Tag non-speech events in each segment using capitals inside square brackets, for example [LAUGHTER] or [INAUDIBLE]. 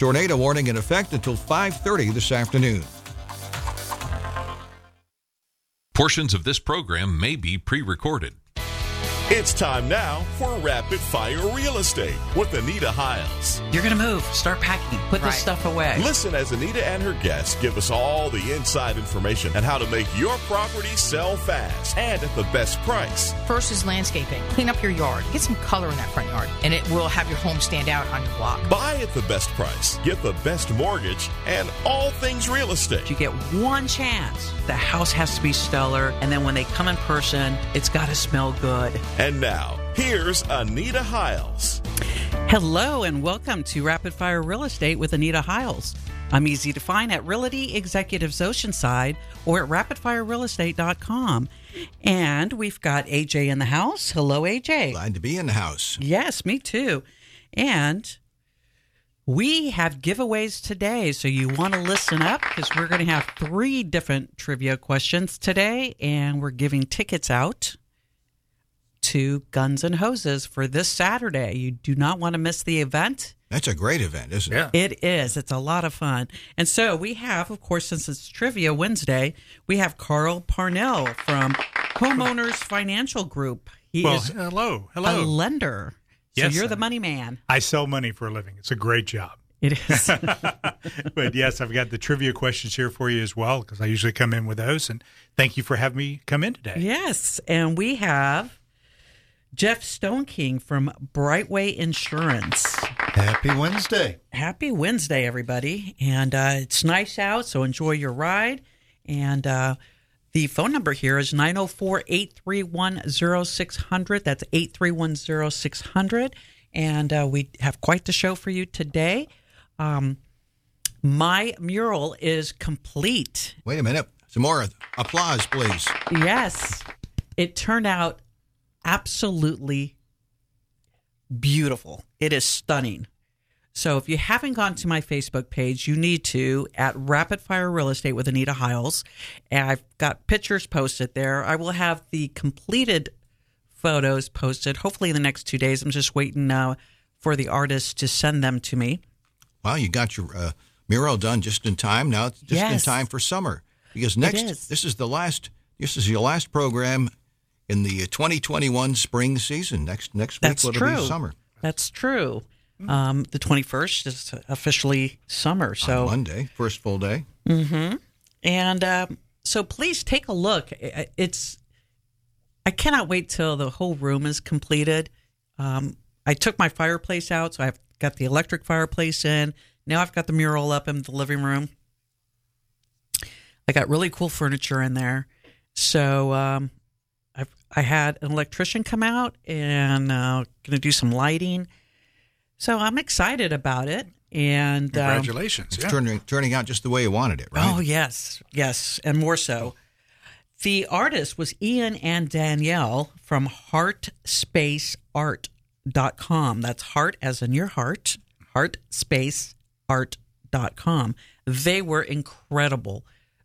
Tornado warning in effect until 5:30 this afternoon. Portions of this program may be pre recorded. It's time now for Rapid Fire Real Estate with Anita Hiles. You're going to move. Start packing. Put this stuff away. Listen as Anita and her guests give us all the inside information on how to make your property sell fast and at the best price. First is landscaping. Clean up your yard. Get some color in that front yard, and it will have your home stand out on your block. Buy at the best price. Get the best mortgage and all things real estate. You get one chance. The house has to be stellar, and then when they come in person, it's got to smell good. And now, here's Anita Hiles. Hello, and welcome to Rapid Fire Real Estate with Anita Hiles. I'm easy to find at Realty Executives Oceanside or at rapidfirerealestate.com. And we've got AJ in the house. Hello, AJ. Glad to be in the house. Yes, me too. And we have giveaways today, so you want to listen up because we're going to have three different trivia questions today, and we're giving tickets out to Guns and Hoses for this Saturday. You do not want to miss the event. That's a great event, isn't it? It is. It's a lot of fun. And so we have, of course, since it's Trivia Wednesday, we have Carl Parnell from Homeowners Financial Group. He Well, is hello, hello. a hello. lender. So Yes, you're the money man. I sell money for a living. It's a great job. It is. [LAUGHS] [LAUGHS] but yes, I've got the trivia questions here for you as well because I usually come in with those. And thank you for having me come in today. Yes, and we have Jeff Stone King from Brightway Insurance. Happy Wednesday. Happy Wednesday, everybody! And uh, it's nice out, so enjoy your ride. And uh, the phone number here is 904 831 0600. That's 831 0600. And uh, we have quite the show for you today. Um, my mural is complete. Wait a minute. Some more applause, please. Yes, it turned out absolutely beautiful. It is stunning. So if you haven't gone to my Facebook page, you need to at Rapid Fire Real Estate with Anita Hiles. And I've got pictures posted there. I will have the completed photos posted hopefully in the next two days. I'm just waiting uh, for the artist to send them to me. Wow, you got your uh, mural done just in time. Now it's just Yes. in time for summer because next is. this is the last. This is your last program in the uh, 2021 spring season. Next next week That's will true. be summer. That's true. Um, the 21st is officially summer. So On Monday, first full day. And um, so please take a look. It's I cannot wait till the whole room is completed. Um, I took my fireplace out, so I've got the electric fireplace in. Now I've got the mural up in the living room. I got really cool furniture in there. So um, I've, I had an electrician come out and uh, going to do some lighting. So I'm excited about it. And um, Congratulations. It's Yeah. turning turning out just the way you wanted it, right? Oh yes, yes, and more so. The artist was Ian and Danielle from heartspaceart.com. That's heart as in your heart, heartspaceart.com. They were incredible,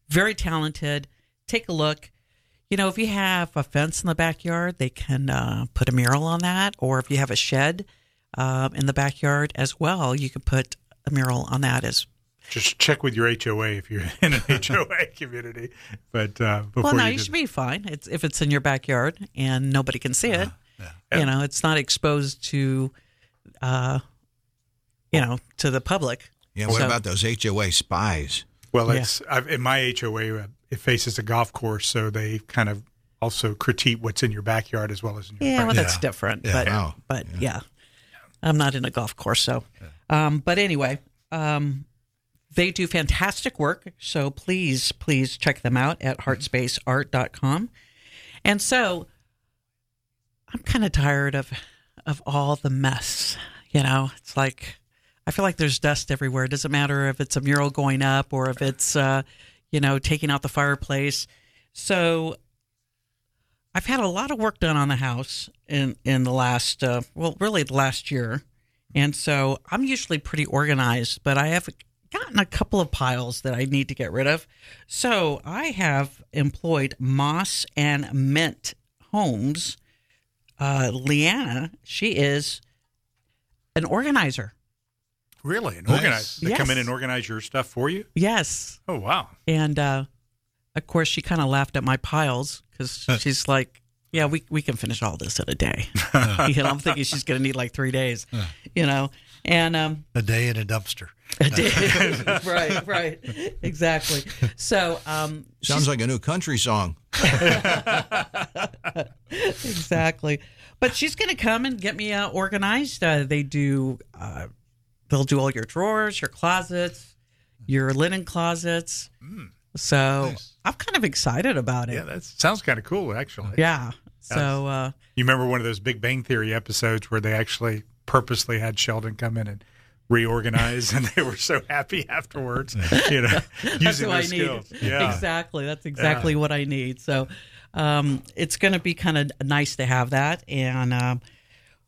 very talented. Take a look. You know, if you have a fence in the backyard, they can uh, put a mural on that. Or if you have a shed uh, in the backyard as well, you can put a mural on that as Just check with your HOA if you're in an [LAUGHS] HOA community. But uh, before Well, no, you you should be fine. It's if it's in your backyard and nobody can see it. Yeah. You know, it's not exposed to, uh, you know, to the public. Yeah. What So- about those HOA spies? Well, Yeah. it's I've, in my HOA. It faces a golf course, so they kind of also critique what's in your backyard as well as in your Yeah, front. well, that's different. Yeah. But Wow. but yeah. I'm not in a golf course, so. Um, but anyway, um, they do fantastic work. So please, please check them out at heartspaceart.com. And so I'm kind of tired of of all the mess. You know, it's like I feel like there's dust everywhere. It doesn't matter if it's a mural going up or if it's uh, you know, taking out the fireplace. So I've had a lot of work done on the house in in the last uh, well, really the last year, and so I'm usually pretty organized. But I have gotten a couple of piles that I need to get rid of. So I have employed Moss and Mint Homes. Uh, Leanna, she is an organizer. Really? And Nice. organize. They come in and organize your stuff for you? Yes. Oh, wow. And uh, of course, she kind of laughed at my piles because she's like, "Yeah, we we can finish all this in a day." [LAUGHS] you know, I'm thinking she's going to need like three days. You know, and um, A day in a dumpster. [LAUGHS] A day, [LAUGHS] right, right, exactly. So um, Sounds like a new country song. exactly. But she's going to come and get me uh, organized. Uh, they do. They'll do all your drawers, your closets, your linen closets. So I'm kind of excited about it. Yeah, that sounds kind of cool, actually. Yeah. So uh, You remember one of those Big Bang Theory episodes where they actually purposely had Sheldon come in and reorganize, and they were so happy afterwards, [LAUGHS] you know, that's using what their I need. skills. Yeah. Exactly. That's exactly what I need. So um, it's going to be kind of nice to have that. And um,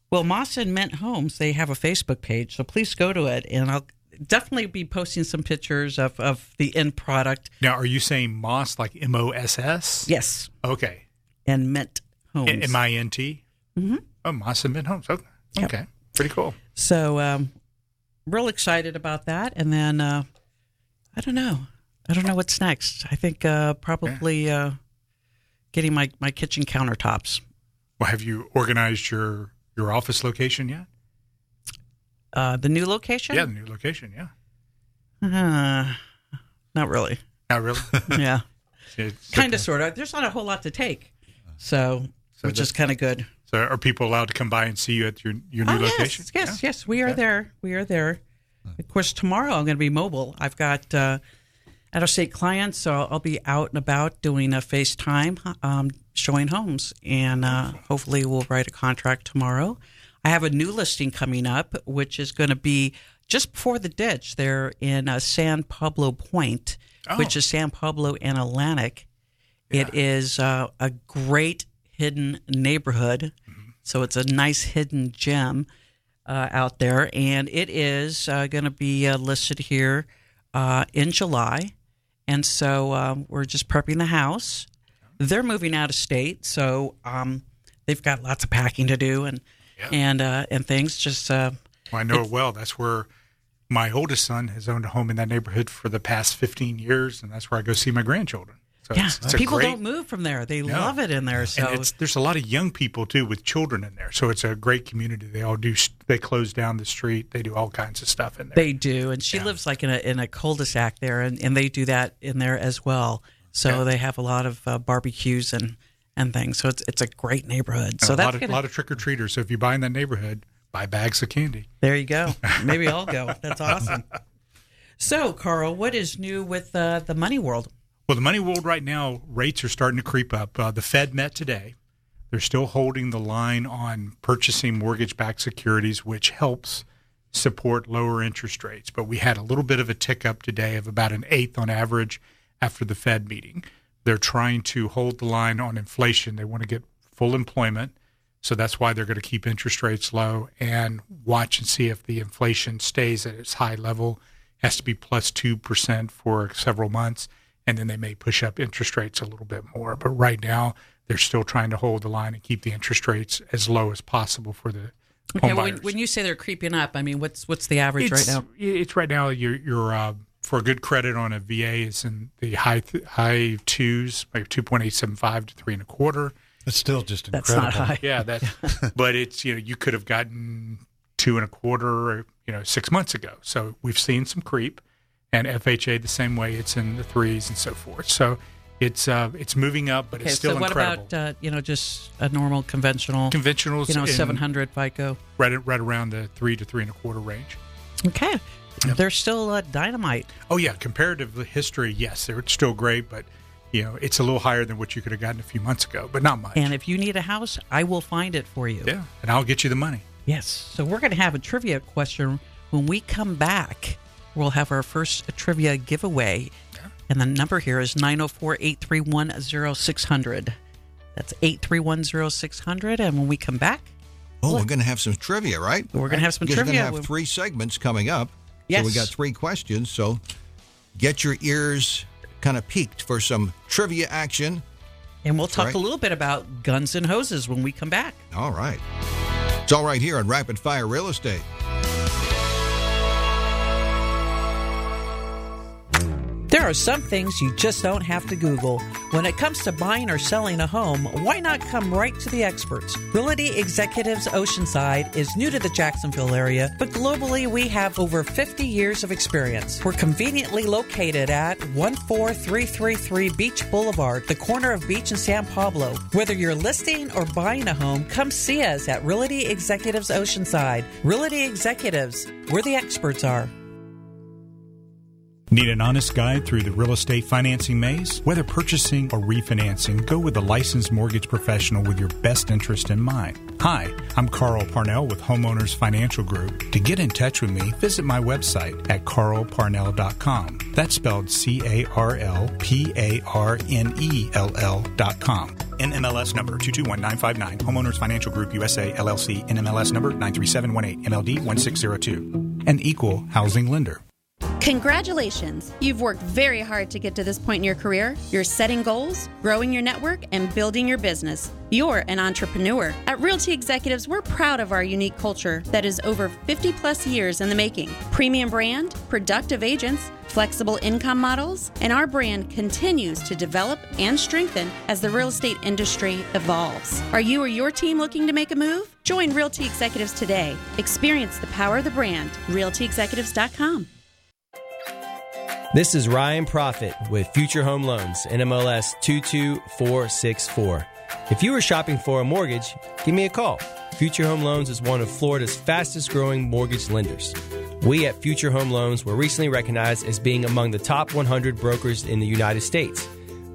well, Moss and Mint Homes, they have a Facebook page. So please go to it. And I'll definitely be posting some pictures of, of the end product. Now, are you saying Moss like M O S S? Yes. Okay. And Mint Homes. M I N T? Mm-hmm. Oh, Moss and Mint Homes. Okay. Okay. Pretty cool. So, um, real excited about that. And then, uh, I don't know. I don't know what's next. I think uh, probably uh, getting my, my kitchen countertops. Well, have you organized your your office location yet? Uh, the new location? Yeah, the new location. Yeah. Uh, not really. Not really. [LAUGHS] Yeah. Kind of, sort of. There's not a whole lot to take. So, So which is kind of good. So, are people allowed to come by and see you at your your new oh, location? yes. Yes. Yes. We are there. We are there. Of course, tomorrow I'm going to be mobile. I've got uh, out of state clients, so I'll be out and about doing a FaceTime, um, showing homes, and uh, hopefully we'll write a contract tomorrow. I have a new listing coming up, which is going to be just before the ditch there in uh, San Pablo Point, which Oh. is San Pablo and Atlantic. It is uh, a great hidden neighborhood. So it's a nice hidden gem uh, out there. And it is uh, going to be uh, listed here uh, in July. And so um, we're just prepping the house. They're moving out of state. So um, they've got lots of packing to do and, and, uh, and things. Just uh, Well, I know it well. That's where my oldest son has owned a home in that neighborhood for the past 15 years, and that's where I go see my grandchildren. So yeah, it's, it's people great, don't move from there. They No. love it in there. So there's a lot of young people too with children in there. So it's a great community. They all do. They close down the street. They do all kinds of stuff in there. They do, and she lives like in a in a cul-de-sac there, and, and they do that in there as well. So they have a lot of uh, barbecues and and things. So it's it's a great neighborhood. So a that's lot of, gonna, lot of trick or treaters. So if you buy in that neighborhood, buy bags of candy. there you go. Maybe I'll go. [LAUGHS] That's awesome. So Carl, what is new with uh, the money world? Well, the money world right now, rates are starting to creep up. Uh, the Fed met today. They're still holding the line on purchasing mortgage backed securities, which helps support lower interest rates. But we had a little bit of a tick up today of about an eighth on average after the Fed meeting. They're trying to hold the line on inflation. They want to get full employment. So that's why they're going to keep interest rates low and watch and see if the inflation stays at its high level. Has to be plus 2% for several months. And then they may push up interest rates a little bit more. But right now, they're still trying to hold the line and keep the interest rates as low as possible for the Okay, when, when you say they're creeping up, I mean what's what's the average it's, right now? It's right now. You're, you're uh, for a good credit on a VA is in the high th- high twos, like two point eight seven five to three and a quarter. It's still just incredible. That's incredible. not high. Yeah, that's. [LAUGHS] but it's you know you could have gotten two and a quarter, you know, six months ago. So we've seen some creep, and FHA the same way. It's in the threes and so forth. So it's uh, it's moving up, but Okay, it's still so what incredible. about uh, you know just a normal conventional, conventional you know, seven hundred FICO? right right around the three to three and a quarter range. Okay, they're still uh, dynamite. Oh yeah, comparative history, yes, they're still great, but you know it's a little higher than what you could have gotten a few months ago, but not much. And if you need a house, I will find it for you. yeah, and I'll get you the money. Yes. So we're going to have a trivia question when we come back. We'll have our first trivia giveaway. And the number here is 904 831 0600. That's 831 0600. And when we come back, Oh, we're going to have some trivia, right? We're gonna have some trivia. We're going to have three segments coming up. Yes. So we got three questions. So get your ears kind of peaked for some trivia action. and we'll talk Right. a little bit about guns and hoses when we come back. All right. It's all right here on Rapid Fire Real Estate. There are some things you just don't have to Google. When it comes to buying or selling a home, why not come right to the experts? Realty Executives Oceanside is new to the Jacksonville area, but globally we have over 50 years of experience. We're conveniently located at 14333 Beach Boulevard, the corner of Beach and San Pablo. Whether you're listing or buying a home, come see us at Realty Executives Oceanside. Realty Executives, where the experts are. Need an honest guide through the real estate financing maze? Whether purchasing or refinancing, go with a licensed mortgage professional with your best interest in mind. Hi, I'm Carl Parnell with Homeowners Financial Group. To get in touch with me, visit my website at carlparnell.com. That's spelled C A R L P A R N E L L.com. NMLS number 221959. Homeowners Financial Group USA LLC. NMLS number 93718. MLD 1602. An equal housing lender. Congratulations! You've worked very hard to get to this point in your career. You're setting goals, growing your network, and building your business. You're an entrepreneur. At Realty Executives, we're proud of our unique culture that is over 50 plus years in the making. Premium brand, productive agents, flexible income models, and our brand continues to develop and strengthen as the real estate industry evolves. Are you or your team looking to make a move? Join Realty Executives today. Experience the power of the brand. RealtyExecutives.com. This is Ryan Profit with Future Home Loans, NMLS 22464. If you are shopping for a mortgage, give me a call. Future Home Loans is one of Florida's fastest growing mortgage lenders. We at Future Home Loans were recently recognized as being among the top 100 brokers in the United States.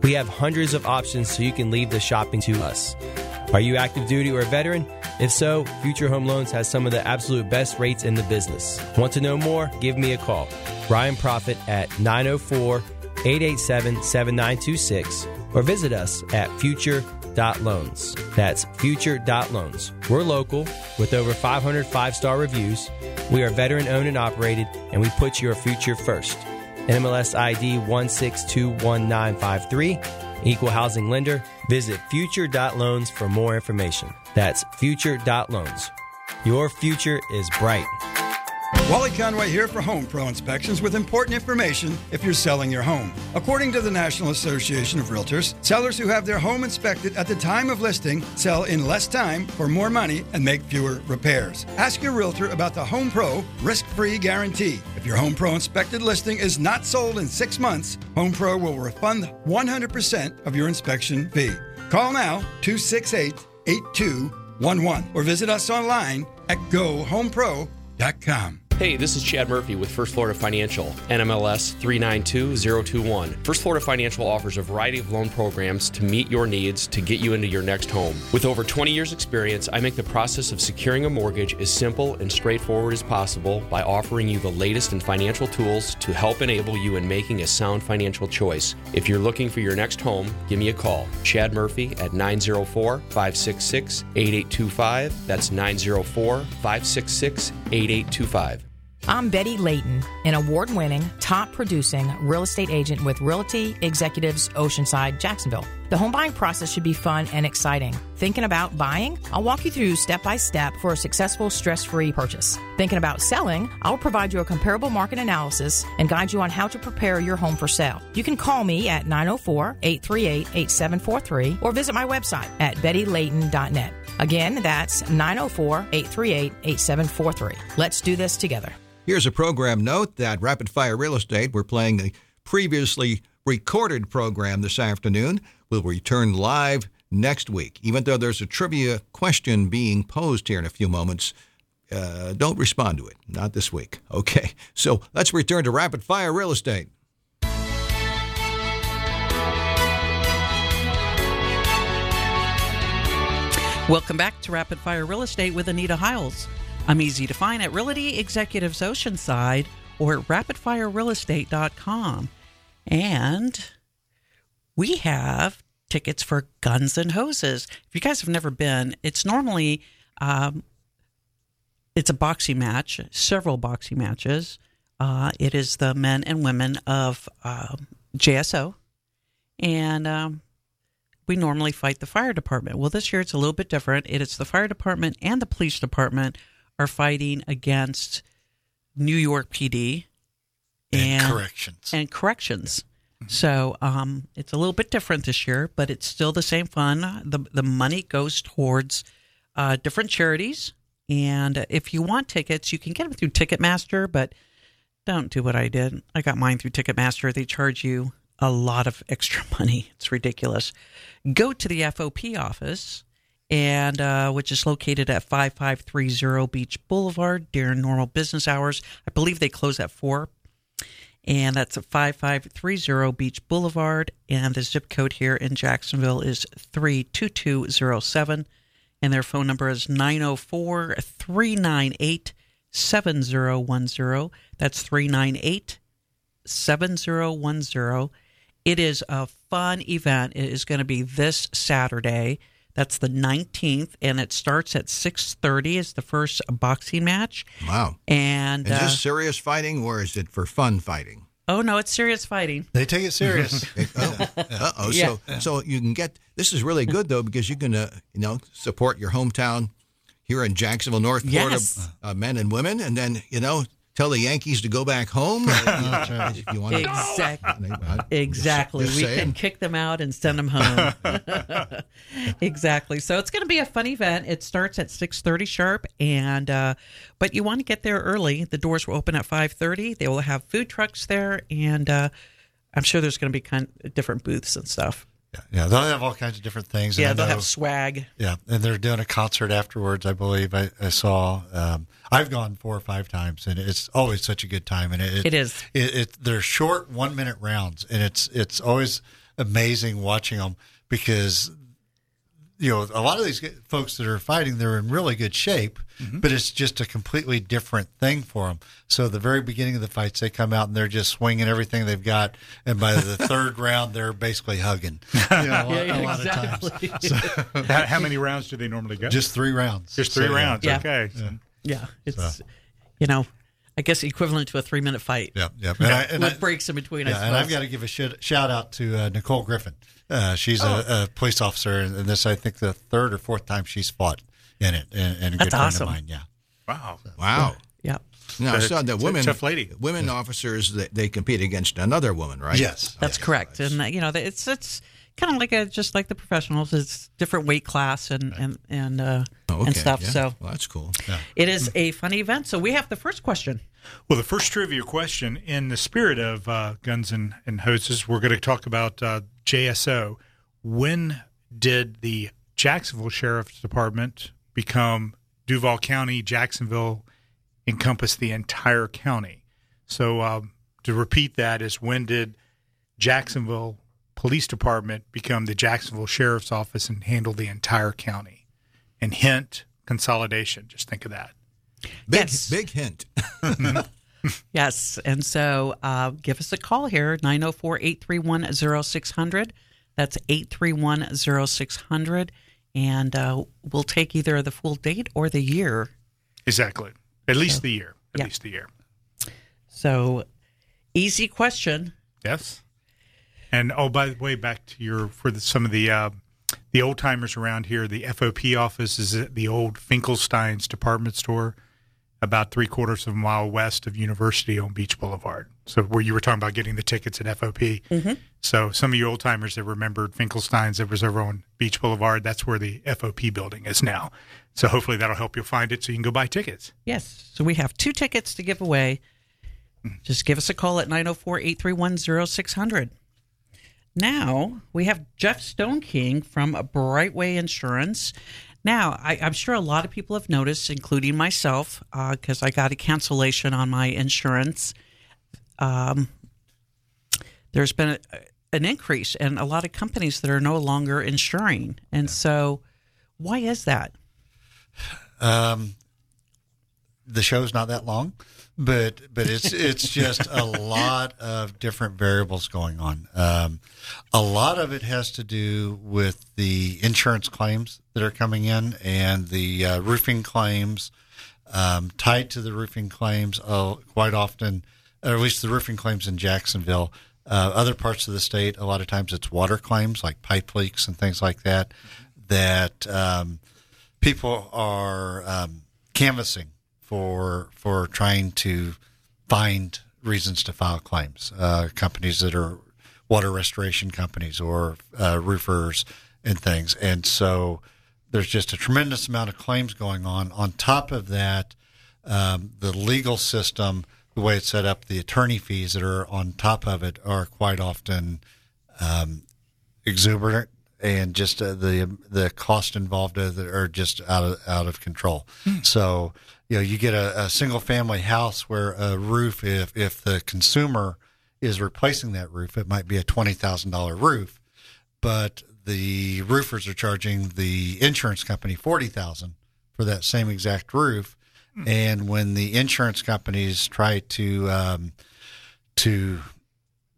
We have hundreds of options so you can leave the shopping to us. Are you active duty or a veteran? If so, Future Home Loans has some of the absolute best rates in the business. Want to know more? Give me a call. Ryan Profit at 904 887 7926 or visit us at future.loans. That's future.loans. We're local with over 500 five star reviews. We are veteran owned and operated, and we put your future first. NMLS ID 1621953. Equal housing lender. Visit future.loans for more information. That's future.loans. Your future is bright. Wally Conway here for Home Pro Inspections with important information if you're selling your home. According to the National Association of Realtors, sellers who have their home inspected at the time of listing sell in less time for more money and make fewer repairs. Ask your realtor about the Home Pro risk free guarantee. If your Home Pro inspected listing is not sold in six months, Home Pro will refund 100% of your inspection fee. Call now 268 8211 or visit us online at gohomepro.com. Hey, this is Chad Murphy with First Florida Financial, NMLS 392021. First Florida Financial offers a variety of loan programs to meet your needs to get you into your next home. With over 20 years' experience, I make the process of securing a mortgage as simple and straightforward as possible by offering you the latest in financial tools to help enable you in making a sound financial choice. If you're looking for your next home, give me a call. Chad Murphy at 904 566 8825. That's 904 566 8825. I'm Betty Layton, an award winning, top producing real estate agent with Realty Executives Oceanside, Jacksonville. The home buying process should be fun and exciting. Thinking about buying? I'll walk you through step by step for a successful stress free purchase. Thinking about selling? I'll provide you a comparable market analysis and guide you on how to prepare your home for sale. You can call me at 904 838 8743 or visit my website at bettylayton.net. Again, that's 904 838 8743. Let's do this together. Here's a program note that Rapid Fire Real Estate, we're playing a previously recorded program this afternoon, will return live next week. Even though there's a trivia question being posed here in a few moments, uh, don't respond to it. Not this week. [LAUGHS] Okay, so let's return to Rapid Fire Real Estate. Welcome back to Rapid Fire Real Estate with Anita Hiles. I'm easy to find at Realty Executives Oceanside or at rapidfirerealestate.com. And we have tickets for Guns and Hoses. If you guys have never been, it's normally um, it's a boxing match, several boxing matches. Uh, it is the men and women of um, JSO, and um, we normally fight the fire department. Well, this year it's a little bit different. It is the fire department and the police department are fighting against New York PD And corrections. and corrections. So um, it's a little bit different this year, but it's still the same fun. The the money goes towards uh, different charities, and if you want tickets, you can get them through Ticketmaster. But don't do what I did. I got mine through Ticketmaster. They charge you a lot of [LAUGHS] extra money. It's ridiculous. Go to the FOP office, and uh, which is located at 5530 Beach Boulevard during normal business hours. I believe they close at 4. And that's at 5530 Beach Boulevard. And the zip code here in Jacksonville is 32207. And their phone number is 904 398 7010. That's 398 7010. It is a fun event. It is going to be this Saturday. That's the 19th, and it starts at 6:30. Is the first boxing match. Wow. And Is uh, this serious fighting or is it for fun fighting? oh no, it's serious fighting. They take it serious. [LAUGHS] Uh oh. [LAUGHS] Yeah. So so you can get this is really good though because you can uh, you know support your hometown here in Jacksonville, North Florida, Yes. uh, men and women, and then you know tell the Yankees to go back home. Uh, [LAUGHS] if you want Exactly. to. Exactly. Just we can kick them out and send them home. [LAUGHS] exactly. So it's going to be a fun event. It starts at 6:30 sharp and uh, but you want to get there early. The doors will open at 5:30. They will have food trucks there and uh, I'm sure there's going to be kind of different booths and stuff. Yeah, yeah, they'll have all kinds of different things. and Yeah, they'll know- have swag. Yeah, and they're doing a concert afterwards. I believe I, I saw. Um, I've gone four or five times, and it's always such a good time. And it, It is. It, it they're short one minute rounds, and it's it's always amazing watching them because you know a lot of these folks that are fighting, they're in really good shape, mm-hmm. but it's just a completely different thing for them. So the very beginning of the fights, they come out and they're just swinging everything they've got, and by the [LAUGHS] third round, they're basically hugging. [LAUGHS] You know, a lot, a lot of times. [LAUGHS] how, how many rounds do they normally go? Just three rounds. Just three So, rounds. Yeah. Okay. Yeah, it's you know, I guess equivalent to a 3-minute fight. Yep, yep. And I, and [LAUGHS] With I- breaks in between, I Yeah, and I've got to give a shout, shout out to uh, Nicole Griffin. Uh, she's Oh. a, a police officer, and this I think the third or fourth time she's fought in it, and, and a That's good friend awesome. of mine. Yeah, Wow. Wow. Yeah. Now I But saw that women, tough lady. women officers, they, they compete against another woman, right? yes, That's correct, and uh, you know it's it's kind of like a just like the professionals. It's different weight class and and and uh, Oh, okay. and stuff. yeah. So well, that's cool. it is a funny event. So we have the first question. Well, the first trivia question, in the spirit of uh, guns and, and hoses, we're going to talk about uh, JSO. When did the Jacksonville Sheriff's Department become Duval County, Jacksonville, encompass the entire county? So, um, to repeat that, is when did Jacksonville Police Department become the Jacksonville Sheriff's Office and handle the entire county? And hint, consolidation. Just think of that. Big, Yes. big hint. [LAUGHS] Yes, and so uh, give us a call here 904-831-0600. That's 831-0600 and uh, we'll take either the full date or the year. Exactly. At least the year. At yeah. least the year. So easy question. Yes. And oh, by the way, back to your for the, some of the uh, the old timers around here, the FOP office is at the old Finkelstein's department store, about three quarters of a mile west of University on Beach Boulevard. So where you were talking about getting the tickets at FOP. Mm-hmm. So some of you old timers that remembered Finkelstein's that was over on Beach Boulevard, that's where the FOP building is now. So hopefully that'll help you find it so you can go buy tickets. Yes. So we have two tickets to give away. Just give us a call at 904 831 0600. Now we have Jeff Stone King from Brightway Insurance. Now, I, I'm sure a lot of people have noticed, including myself, because I got a cancellation on my insurance. Um, there's been a, an increase in a lot of companies that are no longer insuring. And so, why is that? Um, the show's not that long, but but it's it's just a [LAUGHS] lot of different variables going on. Um, a lot of it has to do with the insurance claims that are coming in and the uh, roofing claims um, tied to the roofing claims. Uh, quite often, or at least the roofing claims in Jacksonville. Uh, other parts of the state, a lot of times it's water claims like pipe leaks and things like that. That um, people are um, canvassing for for trying to find reasons to file claims. Uh, companies that are water restoration companies or uh, roofers and things. And so there's just a tremendous amount of claims going on. On top of that, um, the legal system, the way it's set up, the attorney fees that are on top of it are quite often um, exuberant and just uh, the the cost involved are just out of out of control. So you know you get a, a, single family house where a roof, if if the consumer is replacing that roof, it might be a twenty thousand dollar roof, but the roofers are charging the insurance company forty thousand for that same exact roof. And when the insurance companies try to um, to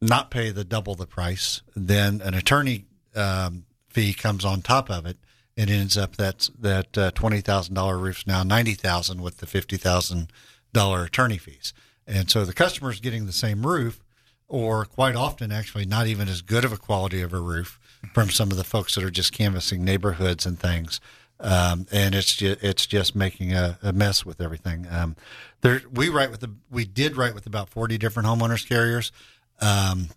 not pay the double the price, then an attorney um, fee comes on top of it. It ends up that that uh, twenty thousand dollar roof's now ninety thousand with the fifty thousand dollar attorney fees, and so the customer is getting the same roof, or quite often actually not even as good of a quality of a roof from some of the folks that are just canvassing neighborhoods and things. Um, and it's just, it's just making a, a mess with everything. Um, there, we write with the, we did write with about 40 different homeowners carriers. Um,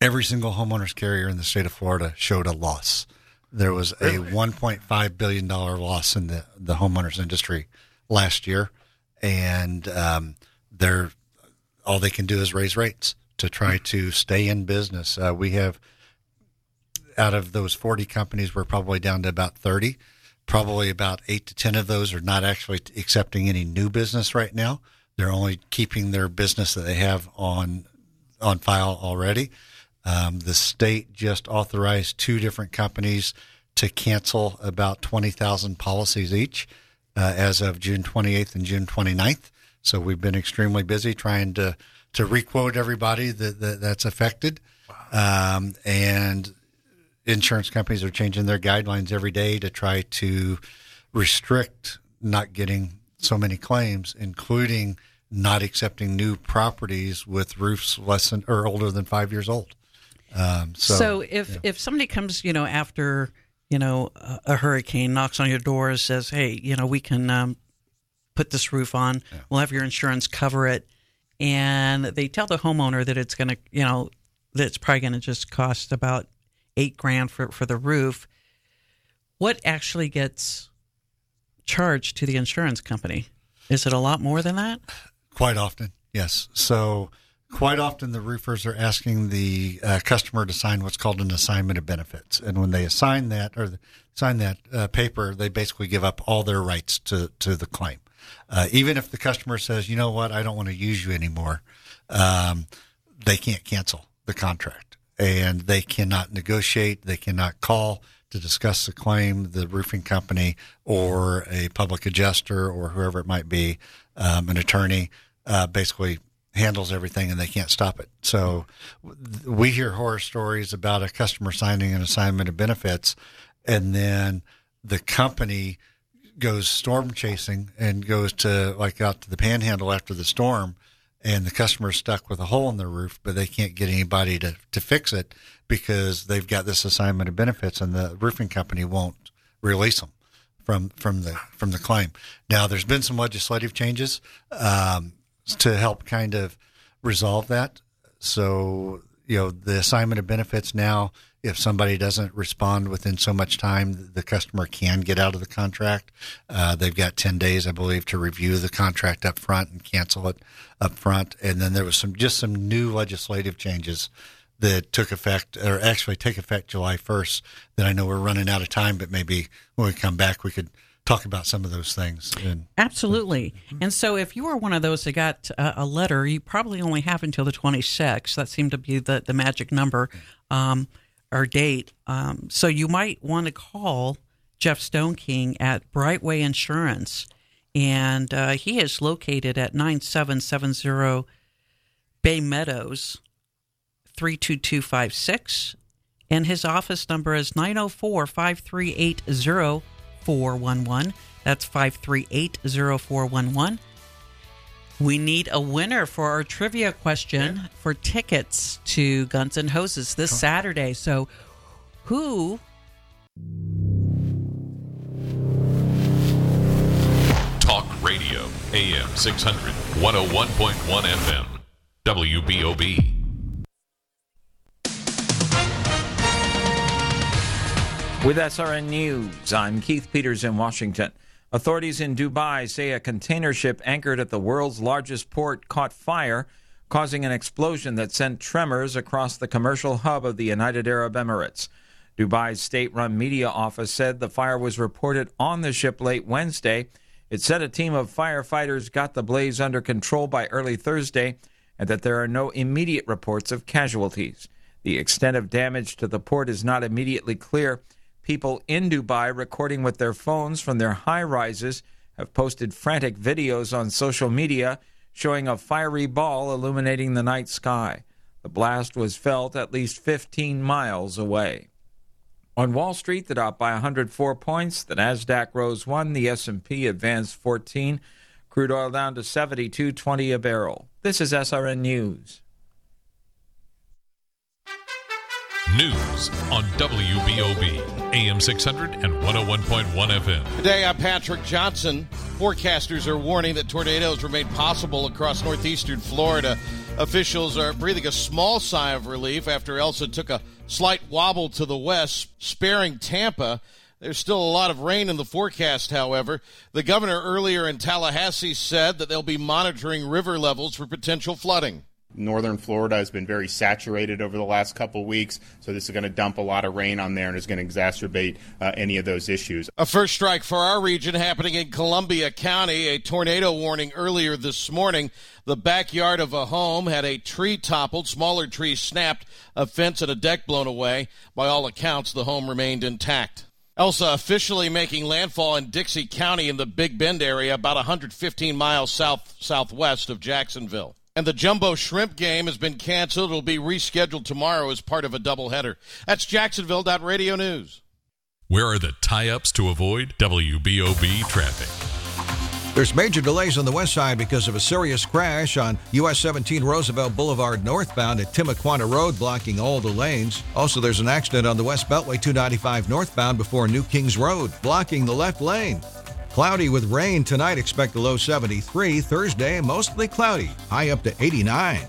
every single homeowners carrier in the state of Florida showed a loss. There was a $1.5 billion loss in the, the homeowners industry last year. And, um, they're, all they can do is raise rates to try to stay in business. Uh, we have, out of those 40 companies, we're probably down to about 30 probably about eight to ten of those are not actually accepting any new business right now. They're only keeping their business that they have on on file already. Um, the state just authorized two different companies to cancel about twenty thousand policies each uh, as of June 28th and June 29th. So we've been extremely busy trying to to requote everybody that, that that's affected, um, and insurance companies are changing their guidelines every day to try to restrict not getting so many claims, including not accepting new properties with roofs less than or older than five years old. Um, so, so, if yeah. if somebody comes, you know, after you know a, a, hurricane knocks on your door and says, "Hey, you know, we can um, put this roof on. Yeah. We'll have your insurance cover it," and they tell the homeowner that it's going to, you know, that it's probably going to just cost about eight grand for, for the roof. What actually gets charged to the insurance company? Is it a lot more than that? Quite often, yes. So, quite often the roofers are asking the uh, customer to sign what's called an assignment of benefits, and when they assign that or sign that uh, paper, they basically give up all their rights to to the claim. Uh, even if the customer says, "You know what, I don't want to use you anymore," um, they can't cancel the contract and they cannot negotiate. They cannot call to discuss the claim, the roofing company or a public adjuster or whoever it might be, um, an attorney, uh, basically handles everything and they can't stop it. So we hear horror stories about a customer signing an assignment of benefits and then the company goes storm chasing and goes to like out to the panhandle after the storm and the customer's stuck with a hole in their roof, but they can't get anybody to, to fix it because they've got this assignment of benefits and the roofing company won't release them from, from the, from the claim. Now there's been some legislative changes, um, to help kind of resolve that. So, you know, the assignment of benefits now, if somebody doesn't respond within so much time, the customer can get out of the contract. Uh, they've got 10 days, I believe, to review the contract up front and cancel it up front. And then there was some just some new legislative changes that took effect or actually take effect July 1st that I know we're running out of time, but maybe when we come back, we could talk about some of those things. And, Absolutely. And so if you are one of those that got a, a letter, you probably only have until the 26th. That seemed to be the, the magic number. Um, or date. Um, so you might want to call Jeff Stone King at Brightway Insurance, and uh, he is located at 9770 Bay Meadows, 32256. And his office number is 904 538 0411. That's 538 0411. We need a winner for our trivia question yeah. for tickets to Guns N' Hoses this Saturday. So, who Talk Radio, AM 600, 101.1 FM, WBOB. With SRN News, I'm Keith Peters in Washington. Authorities in Dubai say a container ship anchored at the world's largest port caught fire, causing an explosion that sent tremors across the commercial hub of the United Arab Emirates. Dubai's state run media office said the fire was reported on the ship late Wednesday. It said a team of firefighters got the blaze under control by early Thursday and that there are no immediate reports of casualties. The extent of damage to the port is not immediately clear. People in Dubai recording with their phones from their high rises have posted frantic videos on social media showing a fiery ball illuminating the night sky. The blast was felt at least 15 miles away. On Wall Street, the Dow by 104 points, the Nasdaq rose 1, the S&P advanced 14, crude oil down to 72.20 a barrel. This is SRN News. News on WBOB, AM 600 and 101.1 FM. Today, I'm Patrick Johnson. Forecasters are warning that tornadoes remain possible across northeastern Florida. Officials are breathing a small sigh of relief after Elsa took a slight wobble to the west, sparing Tampa. There's still a lot of rain in the forecast, however. The governor earlier in Tallahassee said that they'll be monitoring river levels for potential flooding. Northern Florida has been very saturated over the last couple weeks, so this is going to dump a lot of rain on there and is going to exacerbate uh, any of those issues. A first strike for our region happening in Columbia County. A tornado warning earlier this morning. The backyard of a home had a tree toppled, smaller trees snapped, a fence and a deck blown away. By all accounts, the home remained intact. Elsa officially making landfall in Dixie County in the Big Bend area, about 115 miles south southwest of Jacksonville. And the jumbo shrimp game has been canceled. It'll be rescheduled tomorrow as part of a doubleheader. That's Jacksonville.radio news. Where are the tie ups to avoid WBOB traffic? There's major delays on the west side because of a serious crash on US 17 Roosevelt Boulevard northbound at Timuquana Road, blocking all the lanes. Also, there's an accident on the West Beltway 295 northbound before New Kings Road, blocking the left lane. Cloudy with rain tonight, expect a low 73. Thursday, mostly cloudy, high up to 89.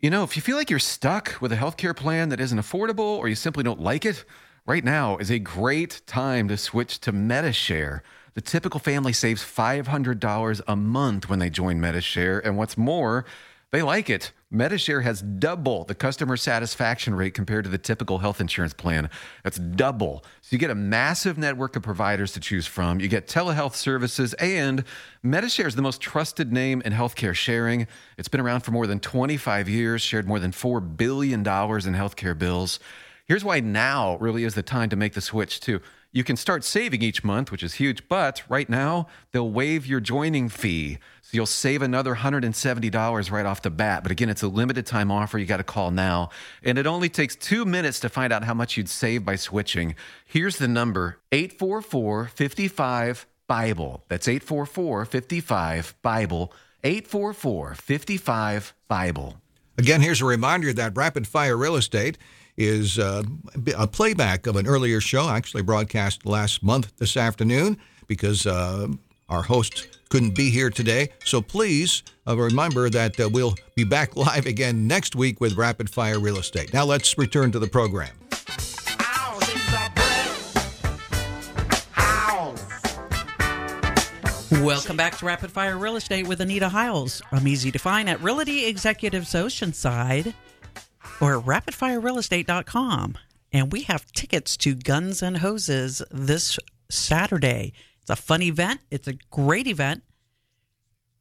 You know, if you feel like you're stuck with a healthcare plan that isn't affordable or you simply don't like it, right now is a great time to switch to Medi-Share. The typical family saves $500 a month when they join Medi-Share, and what's more, they like it. Medi-Share has double the customer satisfaction rate compared to the typical health insurance plan. That's double. So you get a massive network of providers to choose from. You get telehealth services, and Medi-Share is the most trusted name in healthcare sharing. It's been around for more than 25 years, shared more than $4 billion in healthcare bills. Here's why now really is the time to make the switch, too. You can start saving each month, which is huge, but right now they'll waive your joining fee. So you'll save another $170 right off the bat. But again, it's a limited time offer. You got to call now. And it only takes two minutes to find out how much you'd save by switching. Here's the number 844 55 Bible. That's 844 55 Bible. 844 55 Bible. Again, here's a reminder that Rapid Fire Real Estate is uh, a playback of an earlier show, actually broadcast last month this afternoon, because uh, our host couldn't be here today. So please uh, remember that uh, we'll be back [LAUGHS] live again next week with Rapid Fire Real Estate. Now let's return to the program. Welcome back to Rapid Fire Real Estate with Anita Hiles. I'm easy to find at Realty Executives Oceanside or rapidfirerealestate.com. And we have tickets to Guns and Hoses this Saturday. It's a fun event, it's a great event.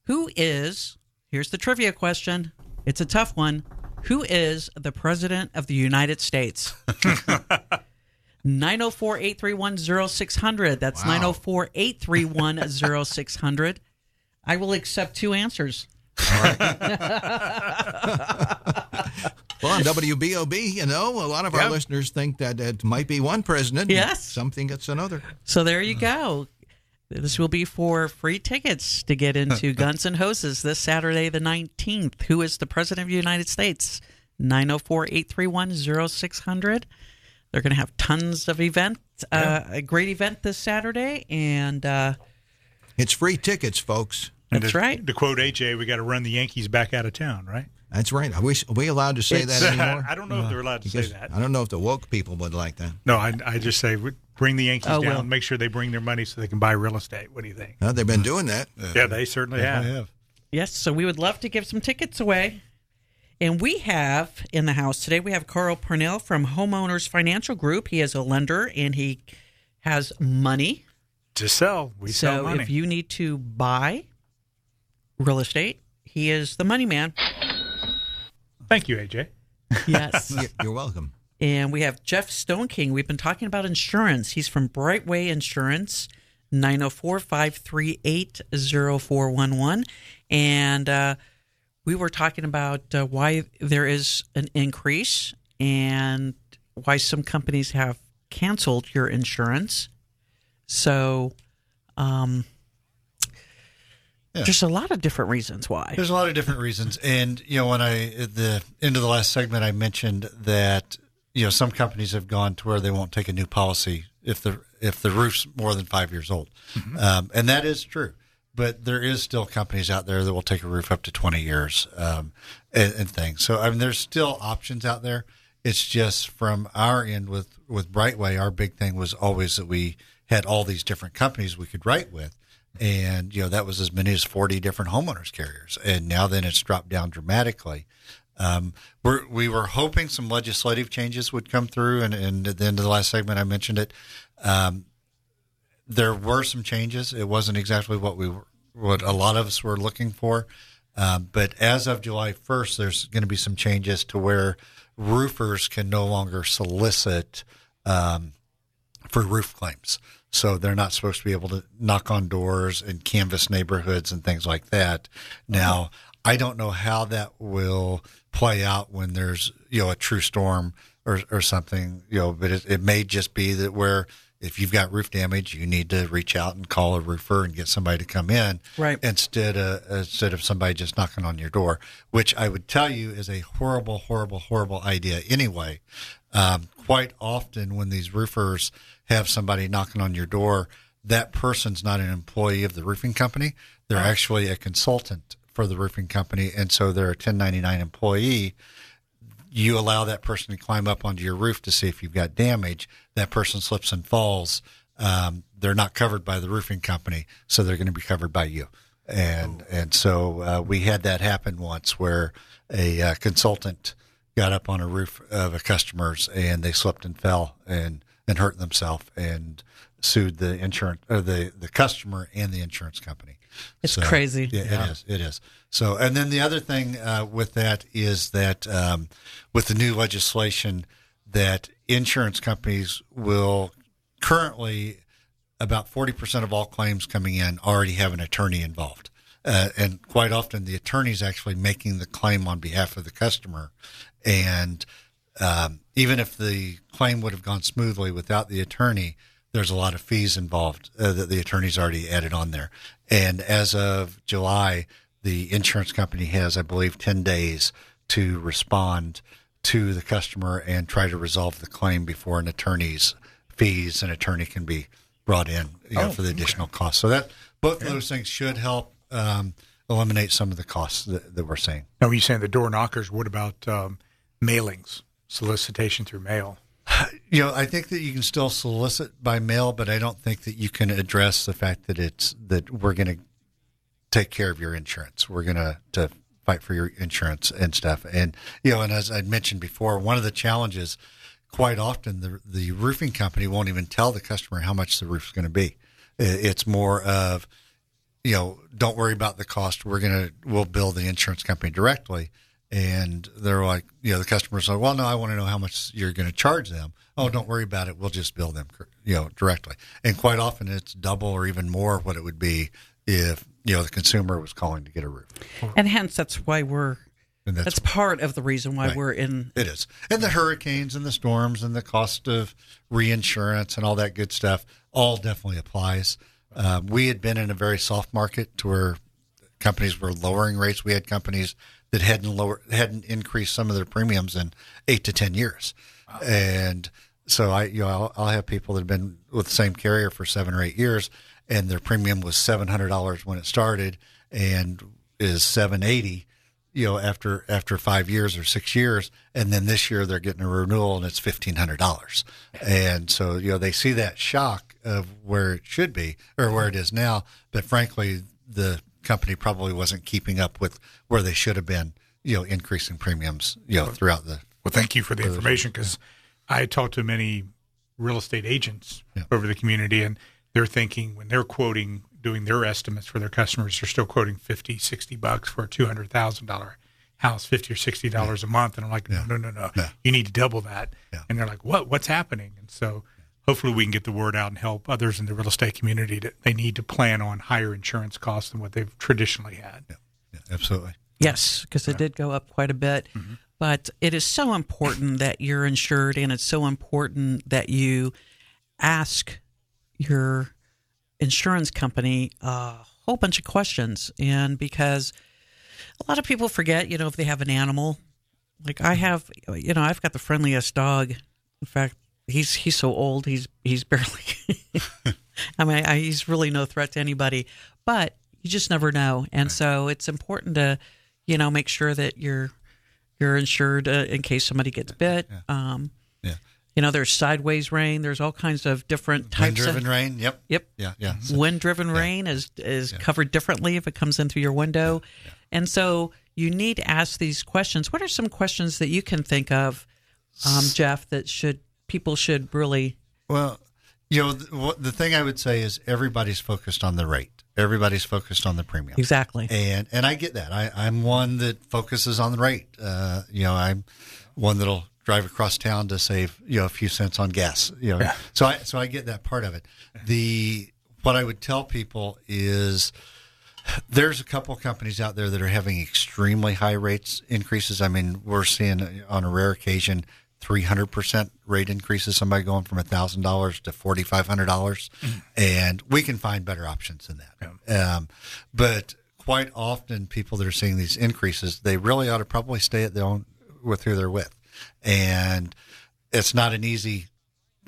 Who is, here's the trivia question, it's a tough one. Who is the President of the United States? [LAUGHS] 904 831 0600. That's Wow. 904 831 0600. I will accept two answers. [LAUGHS] Well, on WBOB, you know, a lot of our listeners think that it might be one president. Yes. Some think it's another. So there you go. This will be for free tickets to get into [LAUGHS] Guns and Hoses this Saturday, the 19th. Who is the President of the United States? 904 831 0600. They're going to have tons of events, uh, a great event this Saturday. And uh, It's free tickets, folks. And That's to, right. To quote AJ, we got to run the Yankees back out of town, right? That's right. Are we, are we allowed to say It's- that uh, anymore? I don't know if they're allowed to I say that. I don't know if the woke people would like that. No, I, I just say bring the Yankees Oh, down. well. Make sure they bring their money so they can buy real estate. What do you think? No, they've been doing that. Yeah, they certainly have. Yes, so we would love to give some tickets away. And we have in the house today, we have Carl Parnell from Homeowners Financial Group. He is a lender and he has money. To sell, we so sell money. if you need to buy real estate, he is the money man. Thank you, AJ. Yes. [LAUGHS] You're- You're welcome. And we have Jeff Stone King. We've been talking about insurance. He's from Brightway Insurance, 904 538 0411. And uh, we were talking about uh, why there is an increase and why some companies have canceled your insurance. So, um, Yeah. there's a lot of different reasons why. There's a lot of different reasons, and you know, when I at the end of the last segment, I mentioned that you know some companies have gone to where they won't take a new policy if the if the roof's more than five years old, um, and that is true. But there is still companies out there that will take a roof up to 20 years um, and, and things. So I mean, there's still options out there. It's just from our end with with Brightway, our big thing was always that we had all these different companies we could write with and you know that was as many as 40 different homeowners carriers. And now then it's dropped down dramatically. Um, we're, we were hoping some legislative changes would come through. And, and at the end of the last segment i mentioned it. Um, there were some changes. It wasn't exactly what we were what a lot of us were looking for. Um, but as of july 1st there's going to be some changes to where roofers can no longer solicit um, for roof claims. So they're not supposed to be able to knock on doors and canvass neighborhoods and things like that. Now, I don't know how that will play out when there's, you know, a true storm or, or something, you know, but it, it may just be that where if you've got roof damage, you need to reach out and call a roofer and get somebody to come in Right. instead of, instead of somebody just knocking on your door, which I would tell you is a horrible, horrible, horrible idea anyway. Um, quite often when these roofers have somebody knocking on your door, that person's not an employee of the roofing company. They're actually a consultant for the roofing company. And so they're a 1099 employee. You allow that person to climb up onto your roof to see if you've got damage. That person slips and falls. Um, they're not covered by the roofing company, so they're going to be covered by you. And and so uh, we had that happen once where a uh, consultant got up on a roof of a customer's and they slipped and fell and and hurt themselves and sued the insurance or the the customer and the insurance company. It's crazy. Yeah, Yeah. it is. It is. So, and then the other thing uh, with that is that um, with the new legislation, that insurance companies will currently about 40% of all claims coming in already have an attorney involved. Uh, and quite often the attorney is actually making the claim on behalf of the customer. And um, even if the claim would have gone smoothly without the attorney, there's a lot of fees involved uh, that the attorney's already added on there. And as of July, the insurance company has, I believe, 10 days to respond to the customer and try to resolve the claim before an attorney's fees and attorney can be brought in you know, Oh, for the additional cost. So that both of those things should help um, eliminate some of the costs that, that we're seeing. Now, you saying the door knockers, what about um, mailings, solicitation through mail? You know, I think that you can still solicit by mail, but I don't think that you can address the fact that it's that we're going to take care of your insurance. We're going to to fight for your insurance and stuff. And you know, and as I mentioned before, one of the challenges, quite often the the roofing company won't even tell the customer how much the roof's going to be. It's more of you know, don't worry about the cost. We're gonna we'll bill the insurance company directly. And they're like, you know, the customer's like, well, no, I want to know how much you're going to charge them. Oh, don't worry about it. We'll just bill them, you know, directly. And quite often it's double or even more what it would be if, you know, the consumer was calling to get a roof. And hence, that's why we're. And that's, that's- part of the reason why Right. we're in. It is. And the hurricanes and the storms and the cost of reinsurance and all that good stuff all definitely applies. Uh, we had been in a very soft market to where companies were lowering rates. We had companies that hadn't lower hadn't increased some of their premiums in eight to ten years, and so I you know I'll, I'll have people that have been with the same carrier for seven or eight years, and their premium was seven hundred dollars when it started, and is 780 you know after after 5 years or 6 years. And then this year they're getting a renewal and it's $1500 and so you know they see that shock of where it should be or where it is now. But frankly the company probably wasn't keeping up with where they should have been you know increasing premiums you know throughout the Well, thank you for the information because I talked to many real estate agents over the community, and they're thinking when they're quoting, doing their estimates for their customers, they're still quoting 50, 60 bucks for a $200,000 house, 50 or $60 a month. And I'm like, no, no, no, no. You need to double that. And they're like, what? What's happening? And so hopefully we can get the word out and help others in the real estate community that they need to plan on higher insurance costs than what they've traditionally had. absolutely. Yes, because it did go up quite a bit. Mm-hmm. But it is so important [LAUGHS] that you're insured, and it's so important that you ask your insurance company a whole bunch of questions. And because a lot of people forget, you know, if they have an animal, like I have, you know, I've got the friendliest dog. In fact, he's he's so old, he's he's [LAUGHS] barely. I mean, I, he's really no threat to anybody, but you just never know, and so it's important to, you know, make sure that you're you're insured uh, in case somebody gets bit. Um, Yeah. You know, there's sideways rain. There's all kinds of different types Wind-driven of rain. Yep. Yep. Yeah. Yeah. Wind driven rain is is covered differently if it comes in through your window. And so you need to ask these questions. What are some questions that you can think of, um, Jeff, that should people should really Well, you know, the, the thing I would say is everybody's focused on the rate. Everybody's focused on the premium. Exactly. And and I get that. I, I'm one that focuses on the rate. Uh, you know, I'm one that'll drive across town to save you know a few cents on gas. You know, so I so I get that part of it. The what I would tell people is there's a couple companies out there that are having extremely high rates increases. I mean, we're seeing on a rare occasion 300% rate increases, somebody going from $1,000 to $4,500. And we can find better options than that. Um, but quite often, people that are seeing these increases, they really ought to probably stay at their own with who they're with. And it's not an easy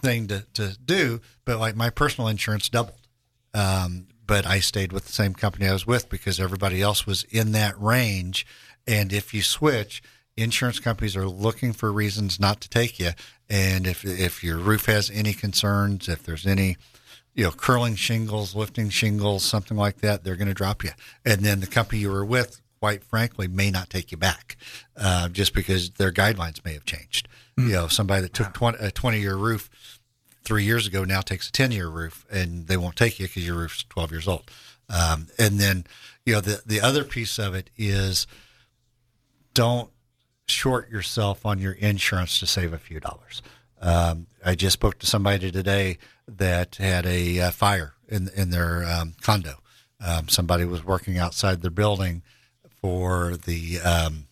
thing to, to do, but like my personal insurance doubled. Um, but I stayed with the same company I was with because everybody else was in that range. And if you switch, insurance companies are looking for reasons not to take you. And if if your roof has any concerns, if there's any, you know, curling shingles, lifting shingles, something like that, they're going to drop you. And then the company you were with, quite frankly, may not take you back, uh, just because their guidelines may have changed. You know, somebody that took 20, a 20 year roof three years ago now takes a 10 year roof and they won't take you because your roof's 12 years old. Um, and then, you know, the, the other piece of it is don't short yourself on your insurance to save a few dollars. Um, I just spoke to somebody today that had a uh, fire in in their um, condo. Um, somebody was working outside their building for the um,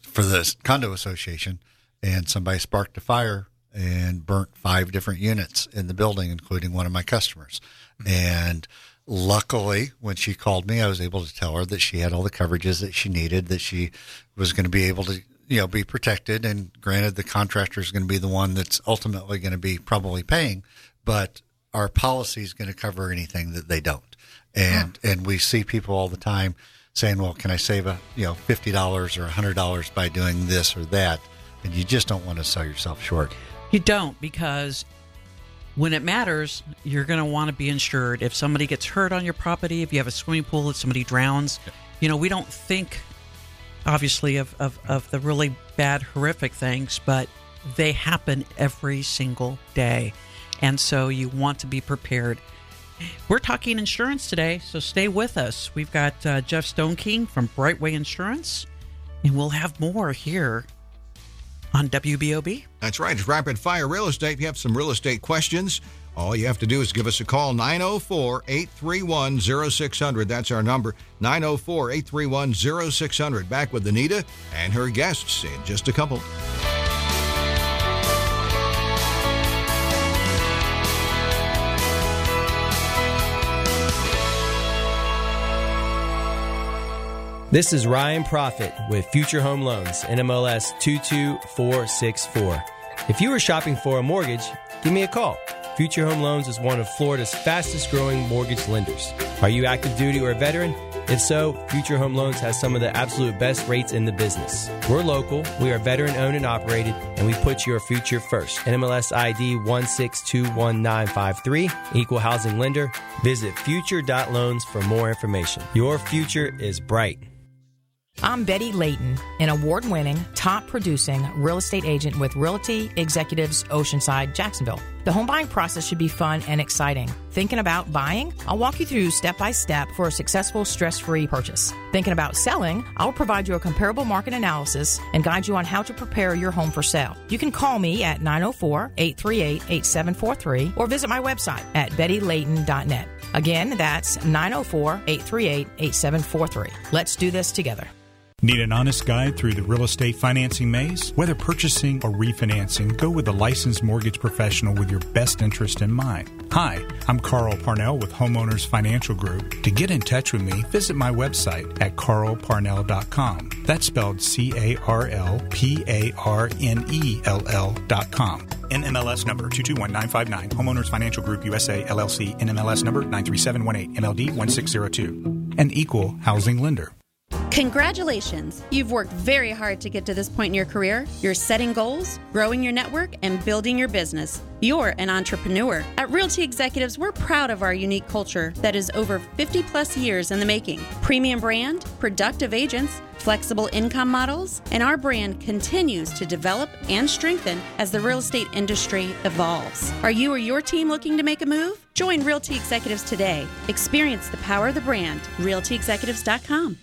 for the condo association, and somebody sparked a fire and burnt five different units in the building, including one of my customers. And luckily, when she called me, I was able to tell her that she had all the coverages that she needed, that she was going to be able to, you know, be protected. And granted, the contractor is going to be the one that's ultimately going to be probably paying, but our policy is going to cover anything that they don't. And and we see people all the time saying, "Well, can I save a you know fifty dollars or hundred dollars by doing this or that?" And you just don't want to sell yourself short. You don't because when it matters, you're going to want to be insured. If somebody gets hurt on your property, if you have a swimming pool, if somebody drowns, you know, we don't think obviously of, of, of the really bad, horrific things, but they happen every single day. And so you want to be prepared. We're talking insurance today, so stay with us. We've got uh, Jeff Stone King from Brightway Insurance, and we'll have more here on WBOB. That's right. It's Rapid Fire Real Estate. If you have some real estate questions, all you have to do is give us a call 904 831 0600. That's our number 904 831 0600. Back with Anita and her guests in just a couple. This is Ryan Profit with Future Home Loans, NMLS 22464. If you are shopping for a mortgage, give me a call. Future Home Loans is one of Florida's fastest growing mortgage lenders. Are you active duty or a veteran? If so, Future Home Loans has some of the absolute best rates in the business. We're local, we are veteran owned and operated, and we put your future first. NMLS ID 1621953, equal housing lender. Visit future.loans for more information. Your future is bright. I'm Betty Layton, an award winning, top producing real estate agent with Realty Executives Oceanside, Jacksonville. The home buying process should be fun and exciting. Thinking about buying? I'll walk you through step by step for a successful, stress free purchase. Thinking about selling? I'll provide you a comparable market analysis and guide you on how to prepare your home for sale. You can call me at 904 838 8743 or visit my website at bettylayton.net. Again, that's 904 838 8743. Let's do this together. Need an honest guide through the real estate financing maze? Whether purchasing or refinancing, go with a licensed mortgage professional with your best interest in mind. Hi, I'm Carl Parnell with Homeowners Financial Group. To get in touch with me, visit my website at carlparnell.com. That's spelled C A R L P A R N E L L.com. NMLS number 221959. Homeowners Financial Group USA LLC. NMLS number 93718. MLD 1602. An equal housing lender. Congratulations! You've worked very hard to get to this point in your career. You're setting goals, growing your network, and building your business. You're an entrepreneur. At Realty Executives, we're proud of our unique culture that is over 50 plus years in the making. Premium brand, productive agents, flexible income models, and our brand continues to develop and strengthen as the real estate industry evolves. Are you or your team looking to make a move? Join Realty Executives today. Experience the power of the brand. RealtyExecutives.com.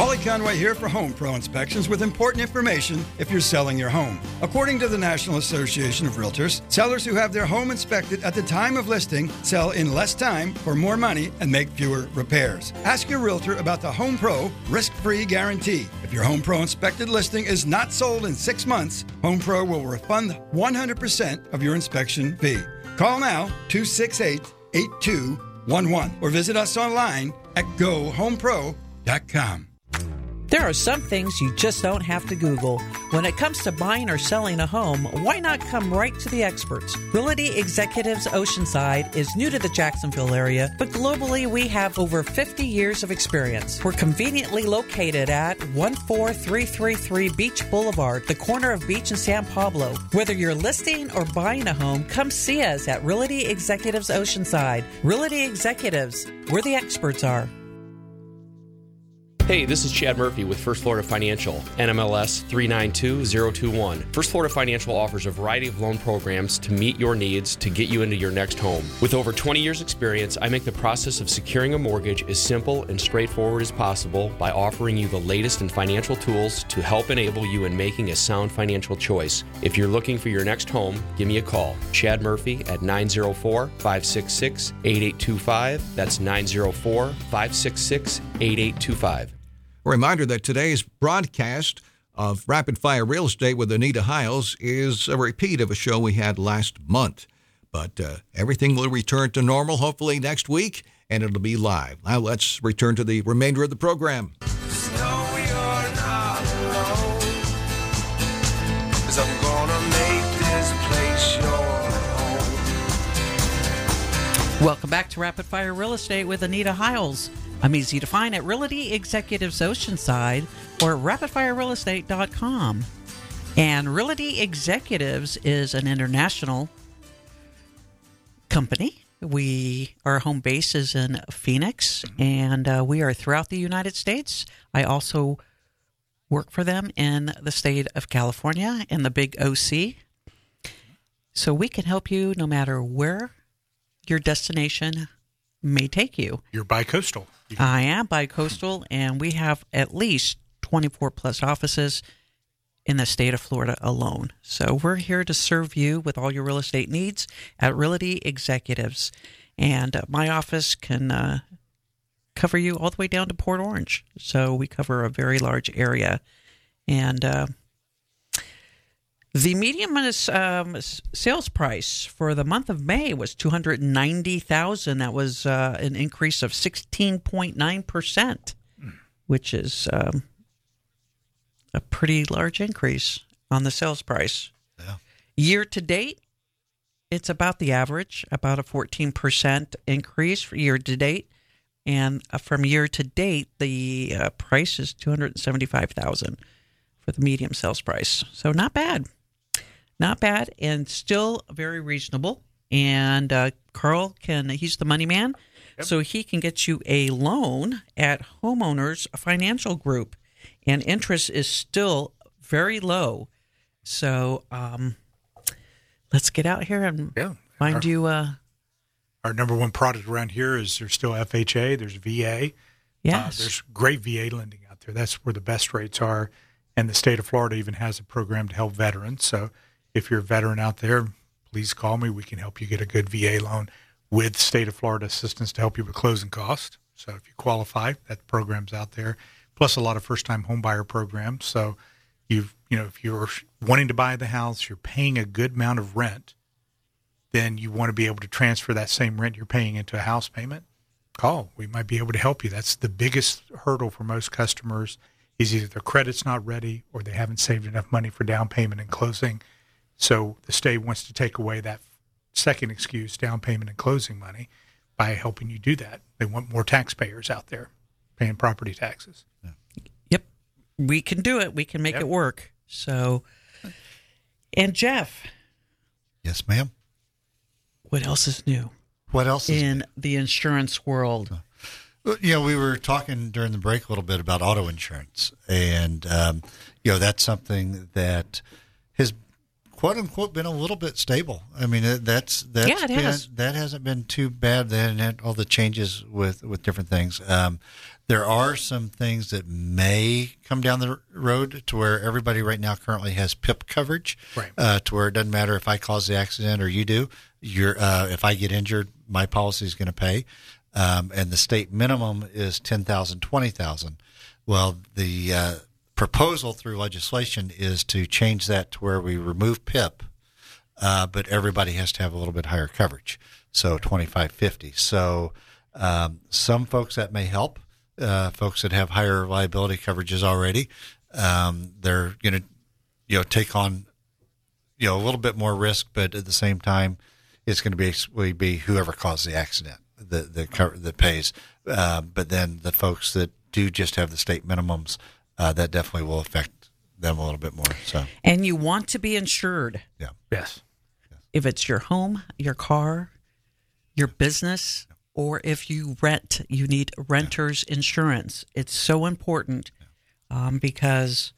Wally Conway here for Home Pro Inspections with important information if you're selling your home. According to the National Association of Realtors, sellers who have their home inspected at the time of listing sell in less time for more money and make fewer repairs. Ask your realtor about the Home Pro risk free guarantee. If your Home Pro inspected listing is not sold in six months, Home Pro will refund 100% of your inspection fee. Call now 268 8211 or visit us online at gohomepro.com. There are some things you just don't have to Google. When it comes to buying or selling a home, why not come right to the experts? Realty Executives Oceanside is new to the Jacksonville area, but globally we have over 50 years of experience. We're conveniently located at 14333 Beach Boulevard, the corner of Beach and San Pablo. Whether you're listing or buying a home, come see us at Realty Executives Oceanside. Realty Executives, where the experts are. Hey, this is Chad Murphy with First Florida Financial, NMLS 392021. First Florida Financial offers a variety of loan programs to meet your needs to get you into your next home. With over 20 years' experience, I make the process of securing a mortgage as simple and straightforward as possible by offering you the latest in financial tools to help enable you in making a sound financial choice. If you're looking for your next home, give me a call. Chad Murphy at 904 566 8825. That's 904 566 8825. A reminder that today's broadcast of Rapid Fire Real Estate with Anita Hiles is a repeat of a show we had last month. But uh, everything will return to normal hopefully next week, and it'll be live. Now let's return to the remainder of the program. Welcome back to Rapid Fire Real Estate with Anita Hiles. I'm easy to find at Realty Executives Oceanside or rapidfirerealestate.com. And Realty Executives is an international company. We our home base is in Phoenix, and uh, we are throughout the United States. I also work for them in the state of California in the Big OC. So we can help you no matter where your destination may take you. You're bi-coastal. I am bi-coastal, and we have at least 24 plus offices in the state of Florida alone. So we're here to serve you with all your real estate needs at Realty Executives. And uh, my office can uh, cover you all the way down to Port Orange. So we cover a very large area. And uh, the median um, sales price for the month of May was two hundred ninety thousand. That was uh, an increase of sixteen point nine percent, which is um, a pretty large increase on the sales price. Yeah. Year to date, it's about the average, about a fourteen percent increase for year to date, and uh, from year to date, the uh, price is two hundred seventy-five thousand for the medium sales price. So not bad, not bad, and still very reasonable. And uh, Carl can—he's the money man, so he can get you a loan at Homeowners Financial Group, and interest is still very low. So um, let's get out here and Yeah. find you. Uh, Our number one product around here is there's still FHA, there's VA. Yes. Uh, there's great VA lending out there. That's where the best rates are. And the state of Florida even has a program to help veterans. So if you're a veteran out there, please call me. We can help you get a good VA loan with state of Florida assistance to help you with closing costs. So if you qualify, that program's out there. Plus a lot of first time home buyer programs. So you've you know, if you're wanting to buy the house, you're paying a good amount of rent, then you want to be able to transfer that same rent you're paying into a house payment. Call. We might be able to help you. That's the biggest hurdle for most customers is either their credit's not ready or they haven't saved enough money for down payment and closing. So the state wants to take away that second excuse, down payment and closing money, by helping you do that. They want more taxpayers out there paying property taxes. Yep. We can do it. We can make it work. So, and Jeff, Yes, ma'am. what else is new? What else is in the insurance world? Well, You know, we were talking during the break a little bit about auto insurance, and um, you know that's something that has quote unquote been a little bit stable. I mean, that's that's Yeah, it been, has. that hasn't been too bad. Then had all the changes with with different things. Um, there are some things that may come down the road to where everybody right now currently has PIP coverage, Right. uh, to where it doesn't matter if I cause the accident or you do. You're uh, if I get injured, my policy is going to pay, um, and the state minimum is ten thousand, twenty thousand. Well, the uh, proposal through legislation is to change that to where we remove PIP, uh, but everybody has to have a little bit higher coverage, so twenty five fifty. So um, some folks that may help. Uh, folks that have higher liability coverages already, um, they're going to, you know, take on, you know, a little bit more risk, but at the same time, it's going to basically be whoever caused the accident that that, that pays. Uh, but then the folks that do just have the state minimums, uh, that definitely will affect them a little bit more. So And you want to be insured. yeah, Yes. If it's your home, your car, your business, or if you rent, you need renter's insurance. It's so important um, because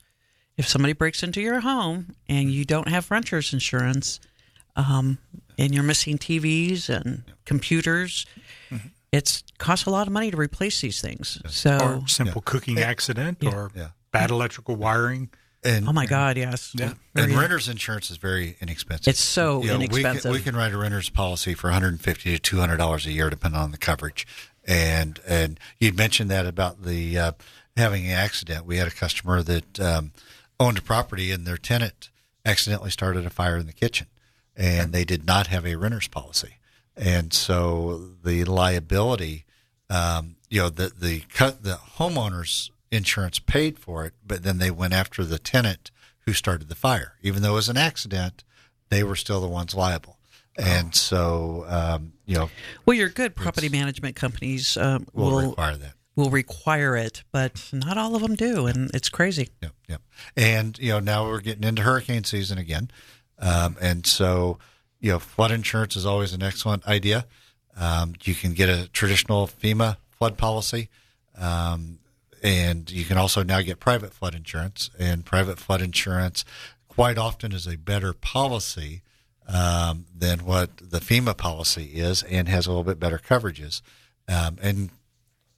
if somebody breaks into your home and you don't have renter's insurance, um, and you're missing TVs and computers, it's costs a lot of money to replace these things. So, or simple cooking accident or bad electrical wiring. And oh my God, yes, Yeah. And Very- renter's insurance is very inexpensive. It's so You know, we can- inexpensive. We can, write a renter's policy for 150 to 200 dollars a year, depending on the coverage. And and you mentioned that about the uh, having an accident. We had a customer that um, owned a property, and their tenant accidentally started a fire in the kitchen, and they did not have a renter's policy, and so the liability, um, you know, the the cut the homeowners insurance paid for it, but then they went after the tenant who started the fire. Even though it was an accident, they were still the ones liable. And so, um, you know, Well, your good property management companies um, Will will, require that. Will require it, but not all of them do, and it's crazy. Yep, yep. And you know, now we're getting into hurricane season again, um, and so you know, flood insurance is always an excellent idea. Um, you can get a traditional FEMA flood policy, um, and you can also now get private flood insurance. And private flood insurance, quite often, is a better policy um, than what the FEMA policy is, and has a little bit better coverages. Um, and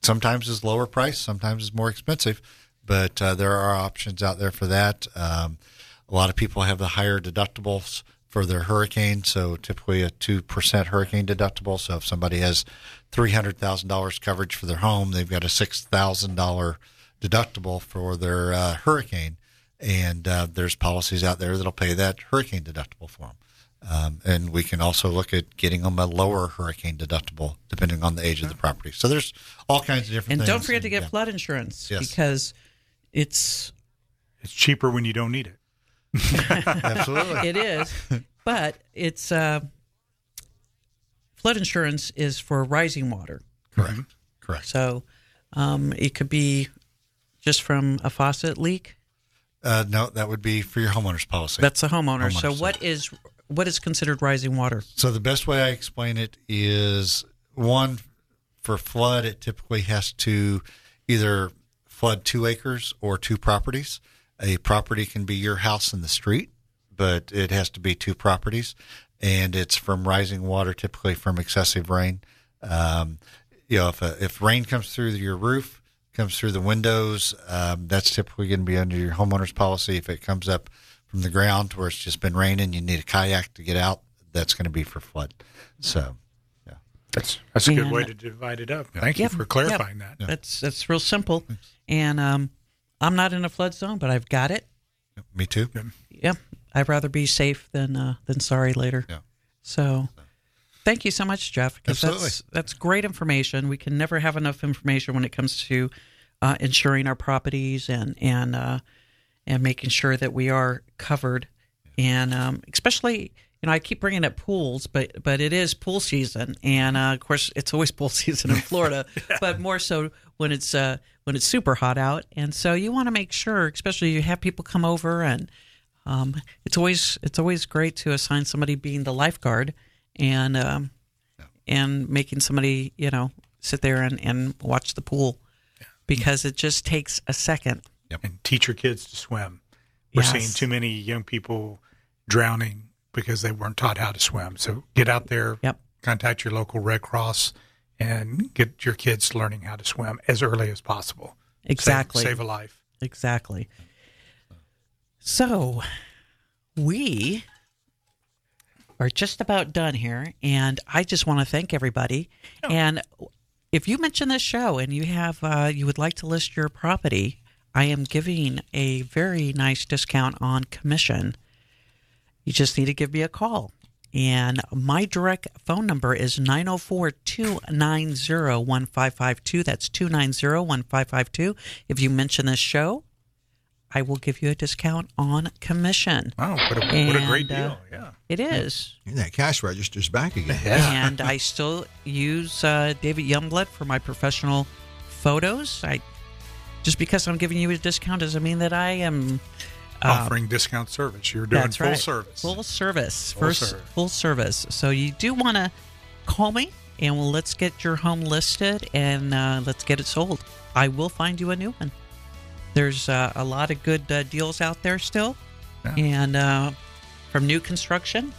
sometimes is lower price, sometimes is more expensive, but uh, there are options out there for that. Um, a lot of people have the higher deductibles for their hurricane, so typically a two percent hurricane deductible. So if somebody has three hundred thousand dollars coverage for their home, they've got a six thousand dollar deductible for their uh, hurricane, and uh, there's policies out there that'll pay that hurricane deductible for them. Um, and we can also look at getting them a lower hurricane deductible depending on the age of the property. So there's all kinds of different And things. don't forget to get yeah. flood insurance Yes. because it's It's cheaper when you don't need it. [LAUGHS] Absolutely. it is, but it's uh, flood insurance is for rising water. Correct. Correct. So um, it could be just from a faucet leak. Uh, no, that would be for your homeowner's policy. That's a homeowner. so what is what is considered rising water? So the best way I explain it is one for flood. It typically has to either flood two acres or two properties. A property can be your house in the street, but it has to be two properties, and it's from rising water, typically from excessive rain. Um, you know, if a, if rain comes through your roof, comes through the windows, um, that's typically going to be under your homeowner's policy. If it comes up from the ground where it's just been raining, you need a kayak to get out. That's going to be for flood. So, yeah, that's that's a good And- way to divide it up. Thank you for clarifying yep. that. That's that's real simple. And um, I'm not in a flood zone, but I've got it. Me too. Yep. I'd rather be safe than uh, than sorry later. Yeah. So, thank you so much, Jeff. Absolutely. That's, that's great information. We can never have enough information when it comes to uh, insuring our properties and and uh, and making sure that we are covered. And um, especially, you know, I keep bringing up pools, but but it is pool season, and uh, of course, it's always [LAUGHS] pool season in Florida, [LAUGHS] but more so when it's uh, when it's super hot out. And so you want to make sure, especially you have people come over, and um, it's always it's always great to assign somebody being the lifeguard, and um, and making somebody you know sit there and, and watch the pool because it just takes a second. And teach your kids to swim. We're Yes. seeing too many young people drowning because they weren't taught how to swim. So get out there, Yep. contact your local Red Cross, and get your kids learning how to swim as early as possible. Save- Exactly. Save, a life. Exactly. So we are just about done here, and I just want to thank everybody. And if you mention this show and you have uh, you would like to list your property, I am giving a very nice discount on commission. You just need to give me a call. And my direct phone number is 904 290 1552. That's 290 1552. If you mention this show, I will give you a discount on commission. Wow, what a, what a great And, uh, deal. yeah. It is. And that cash register's back again. [LAUGHS] And I still use uh, David Youngblood for my professional photos. I just because I'm giving you a discount doesn't mean that I am uh, Offering discount service. You're doing full right. service. Full service. Full First service. full service. So you do want to call me and well, let's get your home listed and uh, let's get it sold. I will find you a new one. There's uh, a lot of good uh, deals out there still, and uh, from new construction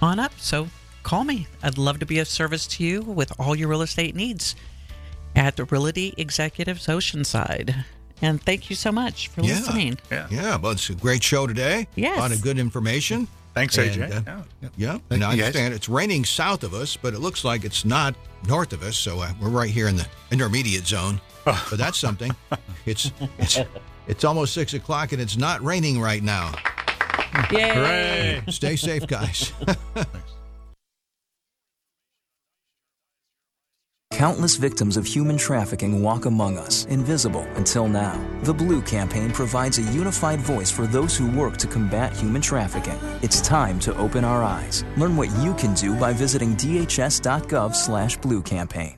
on up. So call me. I'd love to be of service to you with all your real estate needs at the Realty Executives Oceanside. And thank you so much for Yeah. listening. Yeah, yeah. well, it's a great show today. Yes. A lot of good information. Thanks, And, AJ. uh, Yeah. yeah. Thank and I you, guys. understand it's raining south of us, but it looks like it's not north of us. So uh, we're right here in the intermediate zone. [LAUGHS] but that's something. It's it's it's almost six o'clock and it's not raining right now. Yay! Hooray. Stay safe, guys. [LAUGHS] [LAUGHS] Countless victims of human trafficking walk among us, invisible until now. The Blue Campaign provides a unified voice for those who work to combat human trafficking. It's time to open our eyes. Learn what you can do by visiting dhs.gov/blue campaign.